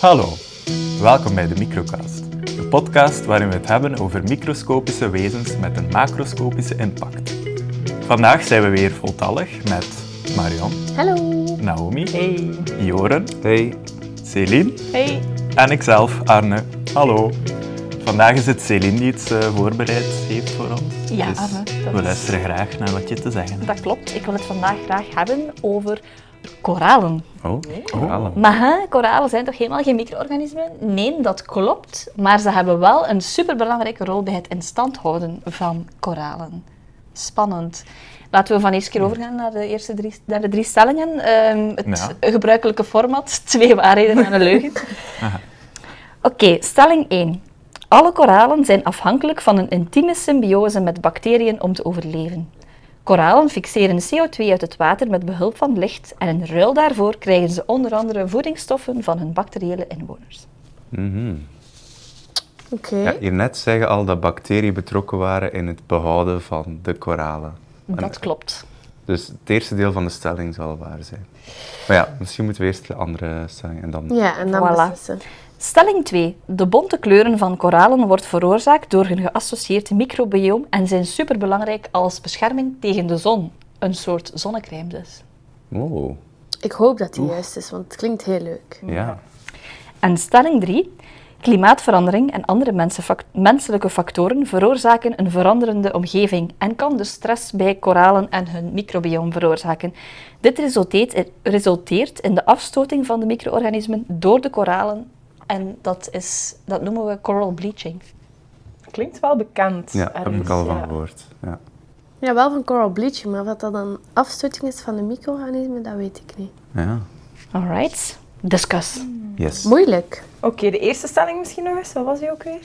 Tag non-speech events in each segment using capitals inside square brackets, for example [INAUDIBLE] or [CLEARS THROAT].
Hallo, welkom bij de Microcast, de podcast waarin we het hebben over microscopische wezens met een macroscopische impact. Vandaag zijn we weer voltallig met Marion, Hallo. Naomi, Hey. Joren, Hey. Celine Hey. en ikzelf, Arne. Hallo. Vandaag is het Celine die iets eh, voorbereid heeft voor ons. Ja, dus Arne, dat we is- luisteren graag naar wat je te zeggen hebt. Dat klopt. Ik wil het vandaag graag hebben over koralen. Oh, koralen. Maar hè, koralen zijn toch helemaal geen micro-organismen? Nee, dat klopt. Maar ze hebben wel een superbelangrijke rol bij het instand houden van koralen. Spannend. Laten we van eerst keer overgaan naar de eerste drie, naar de drie stellingen. Ehm, het gebruikelijke format, [LAUGHS] twee waarheden en een leugen. Oké, stelling 1. Alle koralen zijn afhankelijk van een intieme symbiose met bacteriën om te overleven. Koralen fixeren CO2 uit het water met behulp van licht en in ruil daarvoor krijgen ze onder andere voedingsstoffen van hun bacteriële inwoners. Mhm. Oké. Ja, hiernet zeggen al dat bacteriën betrokken waren in het behouden van de koralen. Dat klopt. Dus het eerste deel van de stelling zal waar zijn. Maar ja, misschien moeten we eerst de andere stelling en dan... Ja, en dan Voilà. beslissen. Stelling 2. De bonte kleuren van koralen wordt veroorzaakt door hun geassocieerd microbioom en zijn superbelangrijk als bescherming tegen de zon. Een soort zonnecrème dus. Oh, Ik hoop dat die juist is, want het klinkt heel leuk. ja. En stelling 3. Klimaatverandering en andere menselijke factoren veroorzaken een veranderende omgeving en kan dus stress bij koralen en hun microbioom veroorzaken. Dit resulteert in, de afstoting van de micro-organismen door de koralen en dat, is, dat noemen we coral bleaching. Klinkt wel bekend. Ja, daar heb ik al van gehoord. Ja. Ja, wel van coral bleaching, maar wat dat dan afstoting is van de micro-organismen, dat weet ik niet. ja. Alright, discuss. Yes. Moeilijk. Oké, de eerste stelling misschien nog eens. Wat was die ook weer?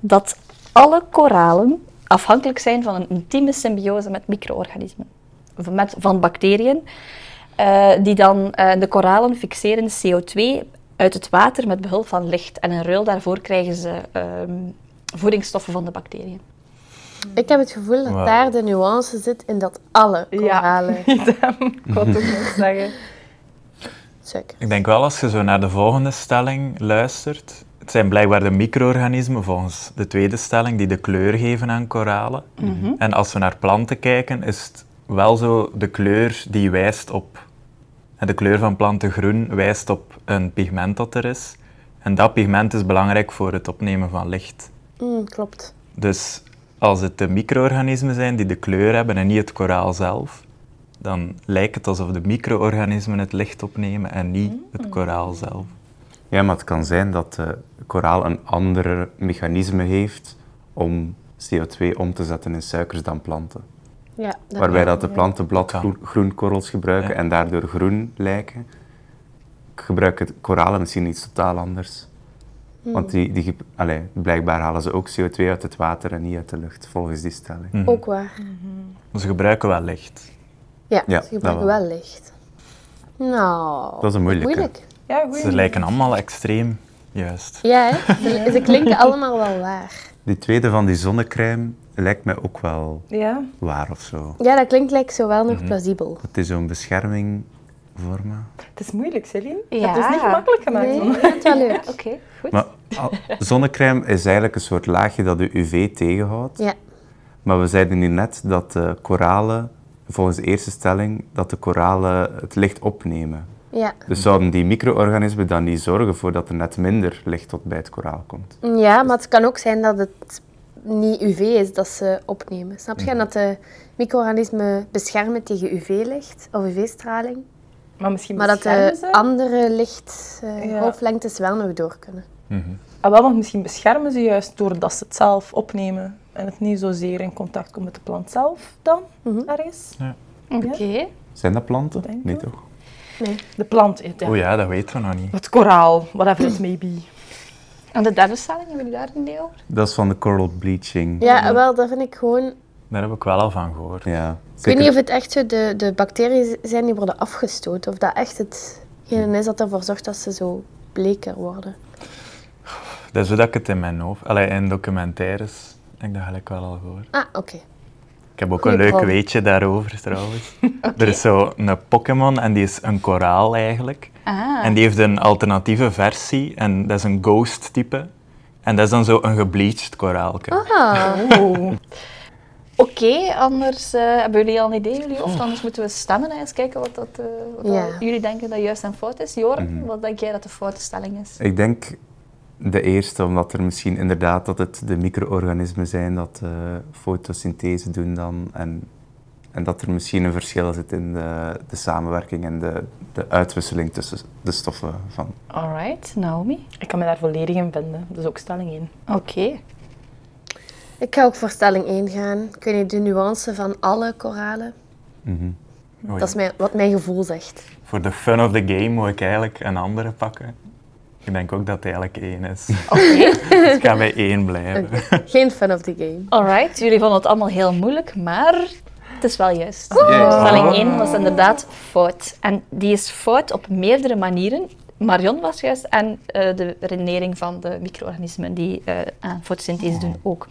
Dat alle koralen afhankelijk zijn van een intieme symbiose met micro-organismen. Met, van bacteriën, eh, die dan eh, de koralen fixeren CO2 uit het water met behulp van licht. En in ruil daarvoor krijgen ze ehm, voedingsstoffen van de bacteriën. Ik heb het gevoel dat daar de nuance zit in dat alle koralen... Ja, [LAUGHS] ik wou het ook nog zeggen. Ik denk wel als je zo naar de volgende stelling luistert. Het zijn blijkbaar de micro-organismen, volgens de tweede stelling, die de kleur geven aan koralen. En als we naar planten kijken, is het wel zo de kleur die wijst op. en De kleur van planten groen wijst op een pigment dat er is. En dat pigment is belangrijk voor het opnemen van licht. Mm, klopt. Dus als het de micro-organismen zijn die de kleur hebben en niet het koraal zelf, dan lijkt het alsof de micro-organismen het licht opnemen en niet het koraal zelf. Ja, maar het kan zijn dat de koraal een ander mechanisme heeft om CO2 om te zetten in suikers dan planten. Ja, dat Waarbij dat de planten Kan. bladgroen groenkorrels gebruiken Ja. en daardoor groen lijken, gebruiken koralen misschien iets totaal anders. Want die, die, allee, blijkbaar halen ze ook CO2 uit het water en niet uit de lucht, volgens die stelling. Mhm. Ook waar. Ze gebruiken wel licht. Ja, Ja, ze gebruiken dat wel licht. Nou... Dat is een moeilijke. Moeilijk. Ja, goeie. Ze lijken allemaal extreem juist. Ja, hè? Ze, [LAUGHS] ze klinken allemaal wel waar. Die tweede van die zonnecrème lijkt mij ook wel Ja. waar of zo. Ja, dat klinkt like zo wel nog Mhm. plausibel. Het is zo'n bescherming vormen. Het is moeilijk, Ja. hebt het niet gemakkelijk gemaakt. Nee, ik het wel leuk. [LAUGHS] Oké, goed. Maar al- zonnecrème is eigenlijk een soort laagje dat de UV tegenhoudt. Ja. Maar we zeiden hier net dat de koralen, volgens de eerste stelling, dat de koralen het licht opnemen. Ja. Dus zouden die micro-organismen dan niet zorgen voor dat er net minder licht tot bij het koraal komt? ja, maar het kan ook zijn dat het niet UV is dat ze opnemen. Snap je? En dat de micro-organismen beschermen tegen UV-licht of UV-straling. Maar misschien Maar dat de ze... andere licht, eh, Ja. golflengtes wel nog door kunnen. Ah, wel, want misschien beschermen ze juist doordat ze het zelf opnemen en het niet zozeer in contact komt met de plant zelf dan, Mhm. ergens. Oké. Zijn dat planten? Denk Nee toch? Nee. De plant, ja. Oh ja, dat weten we nog niet. het koraal, whatever it may be. En de derde stelling, hebben jullie daar een idee over? Dat is van de coral bleaching. Ja, wel, dat vind ik gewoon... Daar heb ik wel al van gehoord. Ja. Ik weet niet of het echt zo de, de bacteriën zijn die worden afgestoten. Of dat echt hetgene is dat ervoor zorgt dat ze zo bleker worden. Dat is hoe dat ik het in mijn hoofd... Allee, in documentaires ik dat gelijk wel al gehoord. Ah, oké. Ik heb ook Goeie een leuk bron. weetje daarover trouwens. [LAUGHS] Er is zo een Pokémon en die is een koraal eigenlijk. Ah. En die heeft een alternatieve versie en dat is een ghost type. En dat is dan zo een gebleached koraalke. Ah, Oeh. [LAUGHS] Oké, anders eh, hebben jullie al een idee jullie hoofd? Anders moeten we stemmen en eens kijken wat, dat, eh, wat Ja. jullie denken dat juist en fout is. Jor, Mhm. wat denk jij dat de foute stelling is? Ik denk de eerste, omdat er misschien inderdaad dat het de micro-organismen zijn dat eh, fotosynthese doen dan. En, en dat er misschien een verschil zit in de, de samenwerking en de, de uitwisseling tussen de stoffen van. Alright, Naomi. Ik kan me daar volledig in vinden. Dus ook stelling 1. Oké. ik ga ook voor stelling 1 gaan. Ik weet niet, de nuance van alle koralen. Mhm. Dat is mijn, wat mijn gevoel zegt. Voor de fun of the game moet ik eigenlijk een andere pakken. Ik denk ook dat het eigenlijk één is. [LAUGHS] Oké. [LAUGHS] dus ik ga bij één blijven. Geen fun of the game. Alright, jullie vonden het allemaal heel moeilijk, maar het is wel juist. Stelling Oh. 1 was inderdaad fout. En die is fout op meerdere manieren. Marion was juist en eh, de redenering van de micro-organismen die eh, aan fotosynthese doen ook.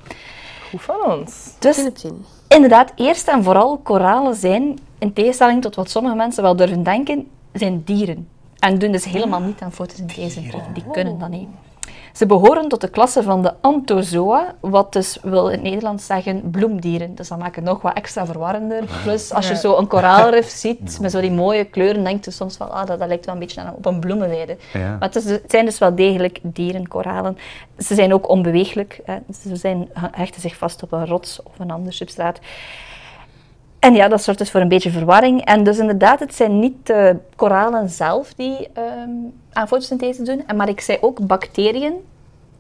Goed van ons. Dus 10 op 10. inderdaad, eerst en vooral, koralen zijn, in tegenstelling tot wat sommige mensen wel durven denken, zijn dieren. En doen dus helemaal niet aan fotosynthese. Die kunnen dat niet. Ze behoren tot de klasse van de Anthozoa, wat dus wil in het Nederlands zeggen bloemdieren. Dus dat maakt het nog wat extra verwarrender. Plus, als je zo een koraalrif [LAUGHS] ziet met zo die mooie kleuren, denk je soms van, ah, dat, dat lijkt wel een beetje aan, op een bloemenweide. Ja. Maar het, is, het zijn dus wel degelijk dierenkoralen. Ze zijn ook onbeweeglijk. Hè. Ze zijn, hechten zich vast op een rots of een ander substraat. En ja, dat zorgt dus voor een beetje verwarring. En dus inderdaad, het zijn niet de koralen zelf die ehm, aan fotosynthese doen. En Maar ik zei ook bacteriën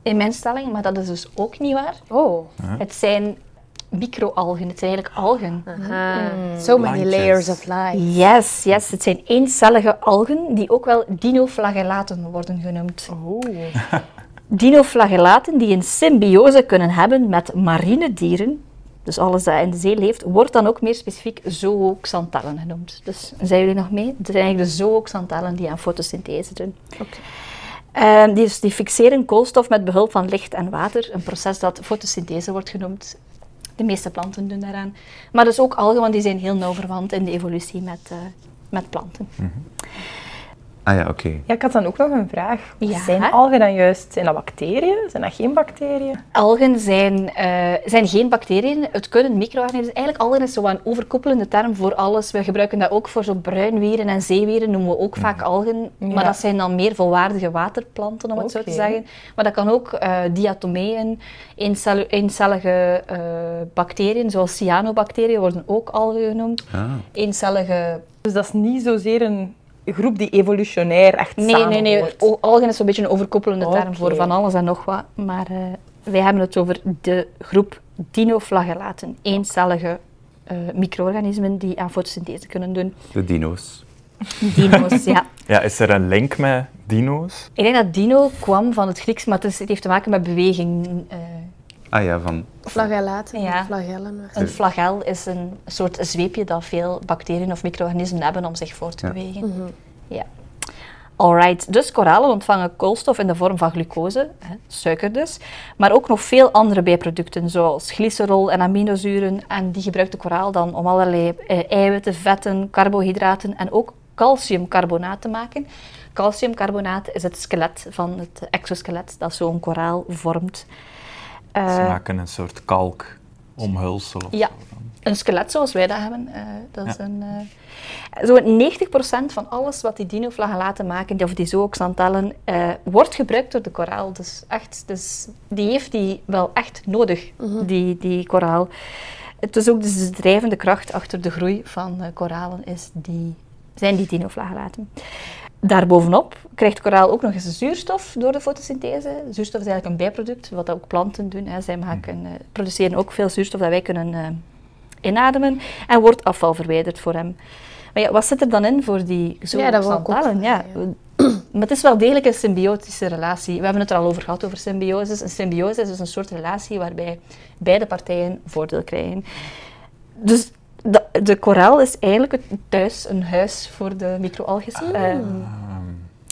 in mijn stelling, maar dat is dus ook niet waar. Oh. Het zijn microalgen, het zijn eigenlijk algen. Aha. So many layers of life. Yes, yes, het zijn eencellige algen die ook wel dinoflagellaten worden genoemd. [LAUGHS] Oeh. Dinoflagellaten die een symbiose kunnen hebben met marine dieren, dus alles dat in de zee leeft, wordt dan ook meer specifiek zooxanthellen genoemd. Dus zijn jullie nog mee? Het zijn eigenlijk de zooxanthellen die aan fotosynthese doen. Ehm, die, dus die fixeren koolstof met behulp van licht en water, een proces dat fotosynthese wordt genoemd. De meeste planten doen daaraan. Maar dus ook algen, want die zijn heel nauw verwant in de evolutie met, eh, met planten. Ah ja, oké. Ja, ik had dan ook nog een vraag. Ja. Zijn algen dan juist, zijn dat bacteriën? Zijn dat geen bacteriën? Algen zijn, eh, zijn geen bacteriën, het kunnen micro-organismen. Eigenlijk algen is zo een overkoepelende term voor alles. We gebruiken dat ook voor zo bruinwieren en zeewieren, noemen we ook vaak algen. Ja. Maar dat zijn dan meer volwaardige waterplanten, om het zo te zeggen. Maar dat kan ook eh diatomeeën, eencel- eencellige eh, bacteriën, zoals cyanobacteriën worden ook algen genoemd. Ah. Eencellige... Dus dat is niet zozeer een groep die evolutionair echt Nee, samen nee, nee. O- Algen is zo'n beetje een overkoepelende term voor van alles en nog wat. Maar eh, wij hebben het over de groep dinoflagellaten, eencellige eh, micro-organismen die aan fotosynthese kunnen doen. De dino's. Dino's, ja. [LAUGHS] Ja, is er een link met dino's? Ik denk dat dino kwam van het Grieks, maar het heeft te maken met beweging. eh. Ah ja, van... Flagellaten, Ja. flagellen. een flagel is een soort zweepje dat veel bacteriën of micro-organismen hebben om zich voor te Ja. bewegen. Mhm. Ja. Alright, dus koralen ontvangen koolstof in de vorm van glucose, hè, suiker dus, maar ook nog veel andere bijproducten zoals glycerol en aminozuren. En die gebruikt de koraal dan om allerlei eh, eiwitten, vetten, carbohydraten en ook calciumcarbonaat te maken. Calciumcarbonaat is het skelet van het exoskelet dat zo'n koraal vormt. Ze Eh, maken een soort kalkomhulsel. of Ja. zo. een skelet zoals wij dat hebben. eh, dat is een, eh, Zo'n 90% van alles wat die dinoflagellaten maken, die- of die zooxanthellen, eh wordt gebruikt door de koraal. Dus, echt, dus die heeft die wel echt nodig, die, die koraal. Het is ook dus de drijvende kracht achter de groei van eh, koralen is die, zijn die dinoflagellaten. Daarbovenop krijgt koraal ook nog eens zuurstof door de fotosynthese. Zuurstof is eigenlijk een bijproduct, wat ook planten doen. Hè. Zij maken, eh, produceren ook veel zuurstof dat wij kunnen eh, inademen en wordt afval verwijderd voor hem. Maar ja, wat zit er dan in voor die Ja, dat? Ja. [CLEARS THROAT] Maar het is wel degelijk een symbiotische relatie. We hebben het er al over gehad, over symbiose. Een symbiose is dus een soort relatie waarbij beide partijen voordeel krijgen. Dus de, de koraal is eigenlijk het thuis, een huis voor de microalgen. Ehm,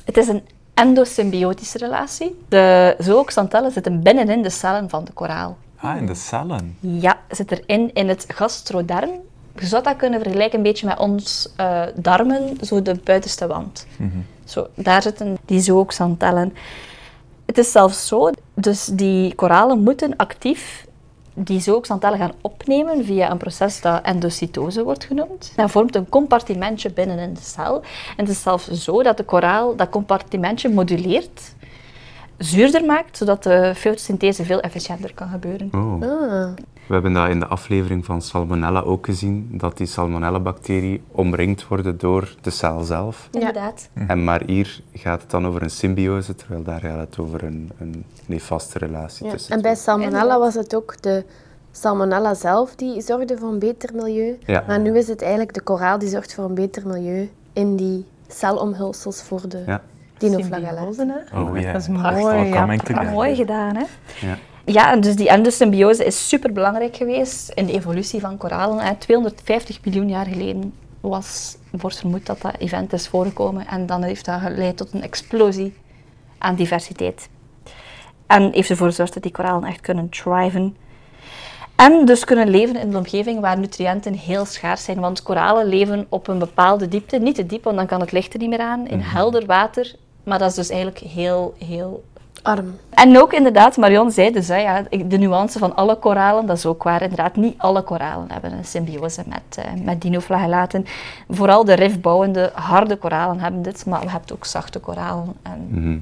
het is een endosymbiotische relatie. De zooxanthellen zitten binnenin de cellen van de koraal. Ah, in de cellen. Ja, zit erin in het gastroderm. Je zou dat kunnen vergelijken een beetje met ons eh, darmen, zo de buitenste wand. Zo, daar zitten die zooxantellen. Het is zelfs zo, dus die koralen moeten actief die zooxantellen gaan opnemen via een proces dat endocytose wordt genoemd. Dat vormt een compartimentje binnen in de cel. En het is zelfs zo dat de koraal dat compartimentje moduleert, zuurder maakt, zodat de fotosynthese veel efficiënter kan gebeuren. Oh. Ah. We hebben dat in de aflevering van Salmonella ook gezien, dat die Salmonella-bacterie omringd wordt door de cel zelf. Ja. Inderdaad. En maar hier gaat het dan over een symbiose, terwijl daar gaat het over een, een nefaste relatie Ja. tussen En bij salmonella was het ook de salmonella zelf die zorgde voor een beter milieu. Ja. Maar nu is het eigenlijk de koraal die zorgt voor een beter milieu in die celomhulsels voor de Ja. Dinoflagellaten. Hè? Oh ja. Dat is mooi, ja. Mooi gedaan, hè? Ja. Ja, en dus die endosymbiose is super belangrijk geweest in de evolutie van koralen. En 250 miljoen jaar geleden was, wordt vermoed dat dat event is voorgekomen. En dan heeft dat geleid tot een explosie aan diversiteit. En heeft ervoor gezorgd dat die koralen echt kunnen thriven. En dus kunnen leven in een omgeving waar nutriënten heel schaars zijn. Want koralen leven op een bepaalde diepte. Niet te diep, want dan kan het licht er niet meer aan. In helder water. Maar dat is dus eigenlijk heel, heel Arm. en ook inderdaad, Marion zei dus, hè, ja, de nuance van alle koralen, dat is ook waar. Inderdaad, niet alle koralen hebben een symbiose met, eh, met dinoflagellaten. Vooral de rifbouwende, harde koralen hebben dit, maar we hebben ook zachte koralen en Mhm.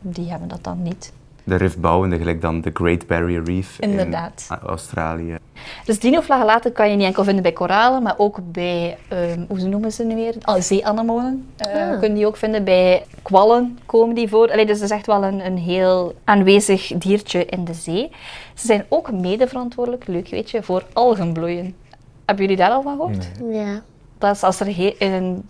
die hebben dat dan niet. De rifbouwende, gelijk dan de Great Barrier Reef Inderdaad. in Australië. Dus dinoflagellaten kan je niet enkel vinden bij koralen, maar ook bij, ehm, hoe ze noemen ze nu weer? Oh, zeeanemonen. Eh Ah. Kun je die ook vinden bij kwallen, komen die voor. Allee, dus dat is echt wel een, een heel aanwezig diertje in de zee. Ze zijn ook mede verantwoordelijk, leuk weet je, voor algenbloeien. Hebben jullie daar al van gehoord? Ja. Dat is als er he- een,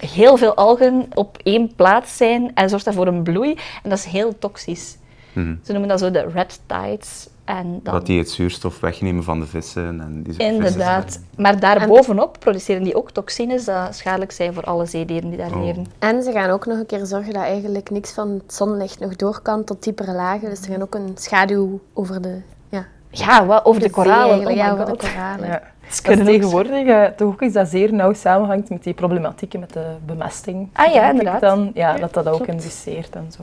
heel veel algen op één plaats zijn en zorgt dat voor een bloei. En dat is heel toxisch. Mhm. Ze noemen dat zo de red tides. En dan... Dat die het zuurstof wegnemen van de vissen. En die Inderdaad. vissen- Maar daarbovenop produceren die ook toxines die schadelijk zijn voor alle zeedieren die daar Oh. leven. En ze gaan ook nog een keer zorgen dat eigenlijk niks van het zonlicht nog door kan tot diepere lagen. Dus ze gaan ook een schaduw over de... Ja, Ja, wat, over de koralen. Oh ja, over de koralen. Ja. Ze Dat is tegenwoordig eh, toch ook iets dat zeer nauw samenhangt met die problematieken met de bemesting. Ah ja, inderdaad. Dan, ja, dat dat ook klopt. induceert en zo.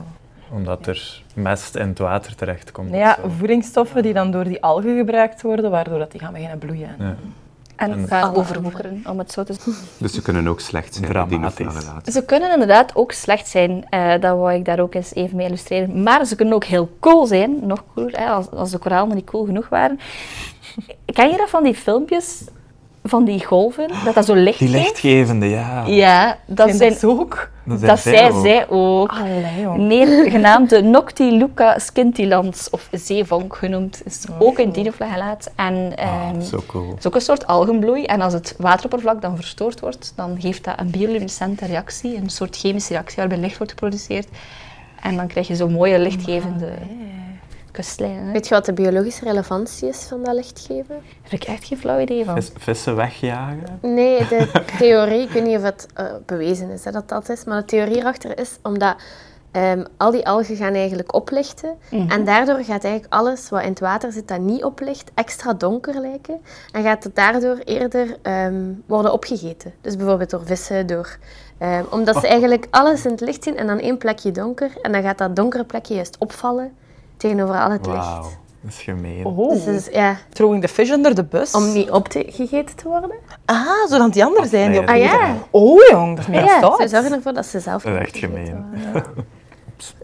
Omdat er mest in het water terechtkomt. Ja, voedingsstoffen die dan door die algen gebruikt worden, waardoor dat die gaan beginnen bloeien. Ja. En En- gaan overwoekeren, om het zo te zeggen. [LAUGHS] Dus ze kunnen ook slecht zijn, Dramatisch. Ze kunnen inderdaad ook slecht zijn, eh, dat wou ik daar ook eens even mee illustreren. Maar ze kunnen ook heel cool zijn, nog cooler, hè, als, als de koralen niet cool genoeg waren. Ken je dat van die filmpjes, van die golven, dat dat zo licht Die lichtgevende, ja. Ja, dat Zijn dat zo ook? Dat, Dat zijn zei ook. zij ook. Allee. Nee, genaamd de Noctiluca scintilans, of zeevonk genoemd. Is ook een dinoflagellaat. En Ah, ehm, zo cool. het is ook een soort algenbloei. En als het wateroppervlak dan verstoord wordt, dan geeft dat een bioluminescente reactie, een soort chemische reactie waarbij licht wordt geproduceerd. En dan krijg je zo'n mooie lichtgevende hè. Weet je wat de biologische relevantie is van dat lichtgeven? Daar heb ik echt geen flauw idee van. Vis- vissen wegjagen. Nee, de [LAUGHS] theorie, ik weet niet of het eh, bewezen is hè, dat dat is, maar de theorie erachter is omdat ehm, al die algen gaan eigenlijk oplichten en daardoor gaat eigenlijk alles wat in het water zit dat niet oplicht extra donker lijken en gaat het daardoor eerder ehm, worden opgegeten. Dus bijvoorbeeld door vissen, door... ehm, omdat ze [LAUGHS] eigenlijk alles in het licht zien en dan één plekje donker en dan gaat dat donkere plekje juist opvallen tegenover al het Wauw, licht. dat is gemeen. Oh. Dus ja, Throwing the fish under the bus. om niet opgegeten te worden. Ah, zodat die anderen zijn die op Ah ja, Oh jong, dat is meer ja dan ze zorgen ervoor dat ze zelf Dat is echt gemeen. [LAUGHS]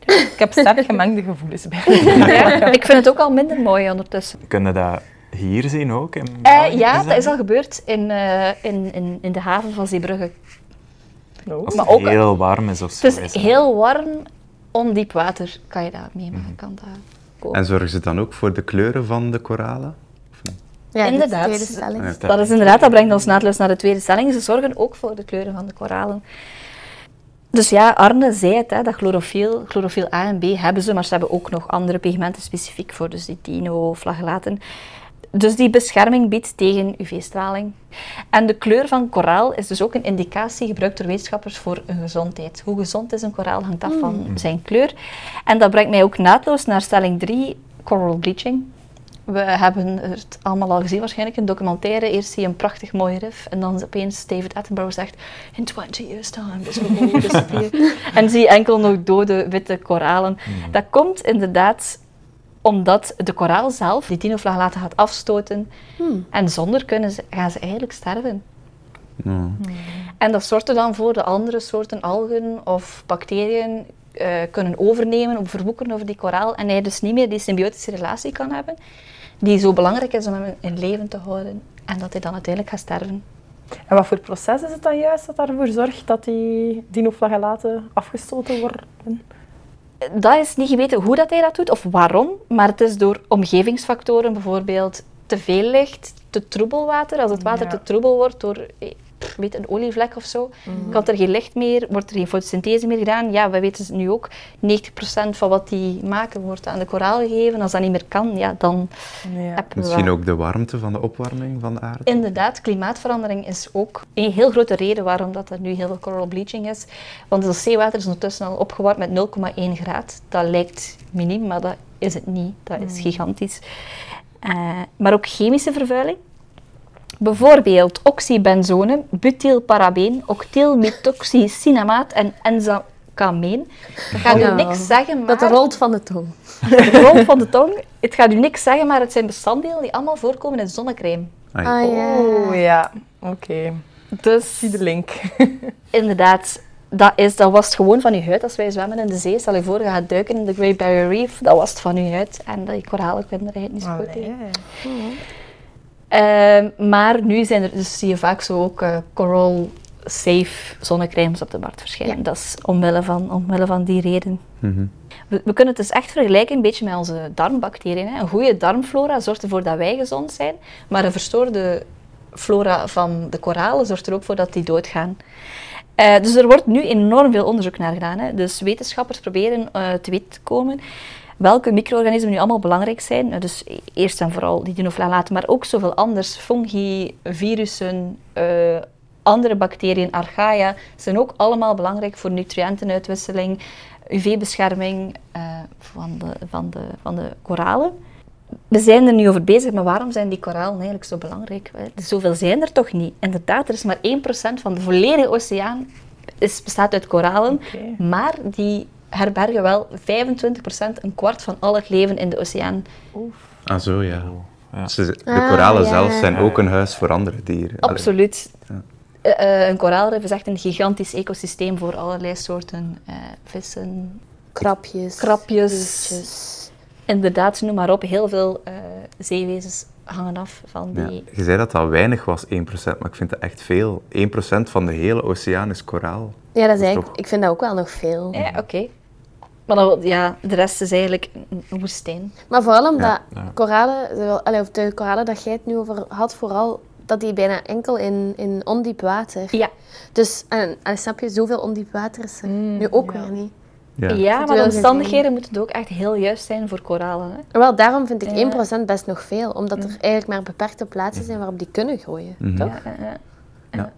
Ik heb sterk gemengde gevoelens bij. [LAUGHS] Ja, ik vind het ook al minder mooi ondertussen. Kunnen dat hier zien ook? In Eh, ja, dat is al gebeurd in, eh, in, in, in de haven van Zeebrugge. No. Als maar het ook- heel warm is of zo. Het is heel warm, ondiep water kan je dat meemaken. Kan dat komen. En zorgen ze dan ook voor de kleuren van de koralen? Ja, Inderdaad. Dat is de tweede stelling. Ja, Dat is inderdaad, dat brengt ons naadloos naar de tweede stelling. Ze zorgen ook voor de kleuren van de koralen. Dus ja, Arne zei het, hè, dat chlorofiel, chlorofiel A en B hebben ze, maar ze hebben ook nog andere pigmenten specifiek voor, dus die dinoflagellaten. Dus die bescherming biedt tegen UV-straling. En de kleur van koraal is dus ook een indicatie gebruikt door wetenschappers voor een gezondheid. Hoe gezond is een koraal hangt af van zijn kleur. En dat brengt mij ook naadloos naar stelling 3, coral bleaching. We hebben het allemaal al gezien waarschijnlijk, een documentaire. Eerst zie je een prachtig mooi rif en dan opeens David Attenborough zegt in 20 years time this will all disappear. en zie je enkel nog dode witte koralen. Dat komt inderdaad omdat de koraal zelf die dinoflagellaten gaat afstoten en zonder kunnen ze, gaan ze eigenlijk sterven. Ja. En dat zorgt er dan voor de andere soorten algen of bacteriën eh, kunnen overnemen of verwoekeren over die koraal en hij dus niet meer die symbiotische relatie kan hebben die zo belangrijk is om hem in leven te houden en dat hij dan uiteindelijk gaat sterven. En wat voor proces is het dan juist dat ervoor zorgt dat die dinoflagellaten afgestoten worden? Dat is niet geweten hoe dat hij dat doet of waarom, maar het is door omgevingsfactoren, bijvoorbeeld te veel licht, te troebel water. Als het water Ja. te troebel wordt door weet, een olievlek of zo, kan er geen licht meer, wordt er geen fotosynthese meer gedaan. Ja, we weten het nu ook, 90% van wat die maken wordt aan de koraal gegeven. Als dat niet meer kan, ja, dan Ja. hebben we Misschien ook de warmte van de opwarming van de aarde. Inderdaad, klimaatverandering is ook een heel grote reden waarom dat er nu heel veel coral bleaching is. Want het zeewater is ondertussen al opgewarmd met 0,1 graad. Dat lijkt miniem, maar dat is het niet. Dat is gigantisch. Eh, maar ook chemische vervuiling. Bijvoorbeeld oxybenzone, butylparabeen, octylmethoxycinamaat en enzacameen. Dat gaat u Ja. niks zeggen, maar... Dat rolt van de tong. [LAUGHS] Het rolt van de tong. Het gaat u niks zeggen, maar het zijn bestanddelen die allemaal voorkomen in zonnecrème. Ah ja. Oh ja, oké. Dus Zie de link. [LAUGHS] inderdaad, dat, is, dat was het gewoon van je huid. Als wij zwemmen in de zee, stel je voor, je gaat duiken in de Great Barrier Reef, dat was het van je huid. En die koralen kunnen er eigenlijk niet zo goed tegen. Ehm, maar nu zijn er, dus zie je vaak zo ook eh, coral safe zonnecrèmes op de markt verschijnen. Ja. Dat is omwille van, omwille van die reden. Mhm. We, we kunnen het dus echt vergelijken een beetje met onze darmbacteriën. Hè. Een goede darmflora zorgt ervoor dat wij gezond zijn, maar een verstoorde flora van de koralen zorgt er ook voor dat die doodgaan. Eh, dus er wordt nu enorm veel onderzoek naar gedaan. Hè. Dus wetenschappers proberen eh, te weten te komen welke micro-organismen nu allemaal belangrijk zijn. Eh, Dus eerst en vooral die dinoflagellaten, maar ook zoveel anders. Fungi, virussen, eh, andere bacteriën, archaea, zijn ook allemaal belangrijk voor nutriëntenuitwisseling, UV-bescherming eh, van, de, van, de, van de koralen. We zijn er nu over bezig, maar waarom zijn die koralen eigenlijk zo belangrijk? Zoveel zijn er toch niet? Inderdaad, er is maar 1% van de volledige oceaan is, bestaat uit koralen, maar die herbergen wel 25%, een kwart van al het leven in de oceaan. Ah, zo ja. Ja. De Ah, koralen ja. zelf zijn ook een huis voor andere dieren. Absoluut. Ja. Eh, eh, een koraalrif is echt een gigantisch ecosysteem voor allerlei soorten eh, vissen, Krapjes. Krapjes. beestjes. inderdaad, noem maar op. Heel veel eh, zeewezens hangen af van Ja. die... Je zei dat dat weinig was, 1%, maar ik vind dat echt veel. 1% van de hele oceaan is koraal. Ja, dat is is eigenlijk, toch- ik vind dat ook wel nog veel. Ja, oké. Maar dan, ja, de rest is eigenlijk een woestijn. Maar vooral omdat Ja, ja. koralen, zowel- allee, of de koralen dat jij het nu over had, vooral dat die bijna enkel in, in ondiep water. Ja, Dus, en, en snap je, zoveel ondiep water is er nu ook ja. weer niet. Ja. ja. maar de omstandigheden moeten ook echt heel juist zijn voor koralen. Hè. Wel, daarom vind ik Ja. 1% best nog veel. Omdat er eigenlijk maar beperkte plaatsen zijn waarop die kunnen groeien. Mhm. Toch? Ja,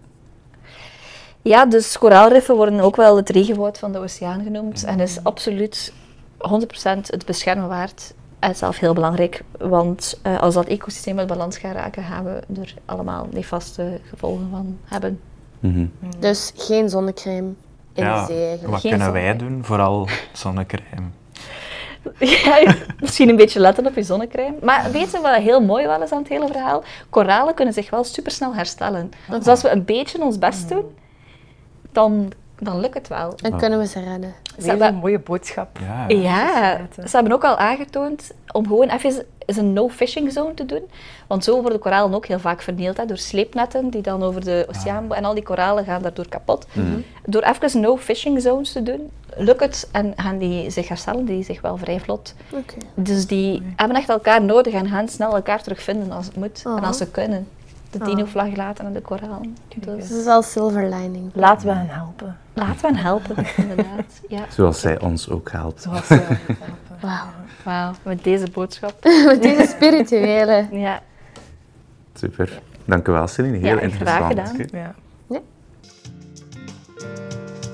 ja, dus koraalriffen worden ook wel het regenwoud van de oceaan genoemd en is absoluut 100% het beschermen waard. En zelf heel belangrijk, want eh, als dat ecosysteem uit balans gaat raken, gaan we er allemaal nefaste gevolgen van hebben. Mhm. Dus geen zonnecrème in Ja, de zee eigenlijk. Wat Geen kunnen wij doen? Vooral zonnecrème. [LAUGHS] Ja, misschien een beetje letten op je zonnecrème. Maar weet je wat heel mooi wel is aan het hele verhaal? Koralen kunnen zich wel supersnel herstellen. Dus als we een beetje ons best doen, dan, dan lukt het wel. En kunnen we ze redden. Ze hebben- mooie boodschap. Ja. Ze hebben ook al aangetoond om gewoon even eens een no-fishing zone te doen. Want zo worden koralen ook heel vaak vernield hè, door sleepnetten die dan over de oceaan... En al die koralen gaan daardoor kapot. Door even no-fishing zones te doen, lukt het en gaan die zich herstellen, die zich wel vrij vlot. Oké. Dus die hebben echt elkaar nodig en gaan snel elkaar terugvinden als het moet en als ze kunnen. De Oh. dinoflagellaten en de koralen. Dus Dat is wel silver lining. Laten we hen helpen. laten we hen helpen, [LAUGHS] inderdaad. Ja. Zoals zij ons ook helpt. Zoals zij ons [LAUGHS] helpen. Wauw. Wauw, met deze boodschap. [LAUGHS] Met deze spirituele. Ja. Super. Dank u wel, Celine. Heel Ja, graag interessant. gedaan. Ja.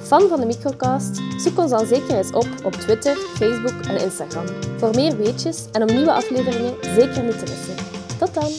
fan van de Microcast? Zoek ons dan zeker eens op op Twitter, Facebook en Instagram. Voor meer weetjes en om nieuwe afleveringen zeker niet te missen. Tot dan!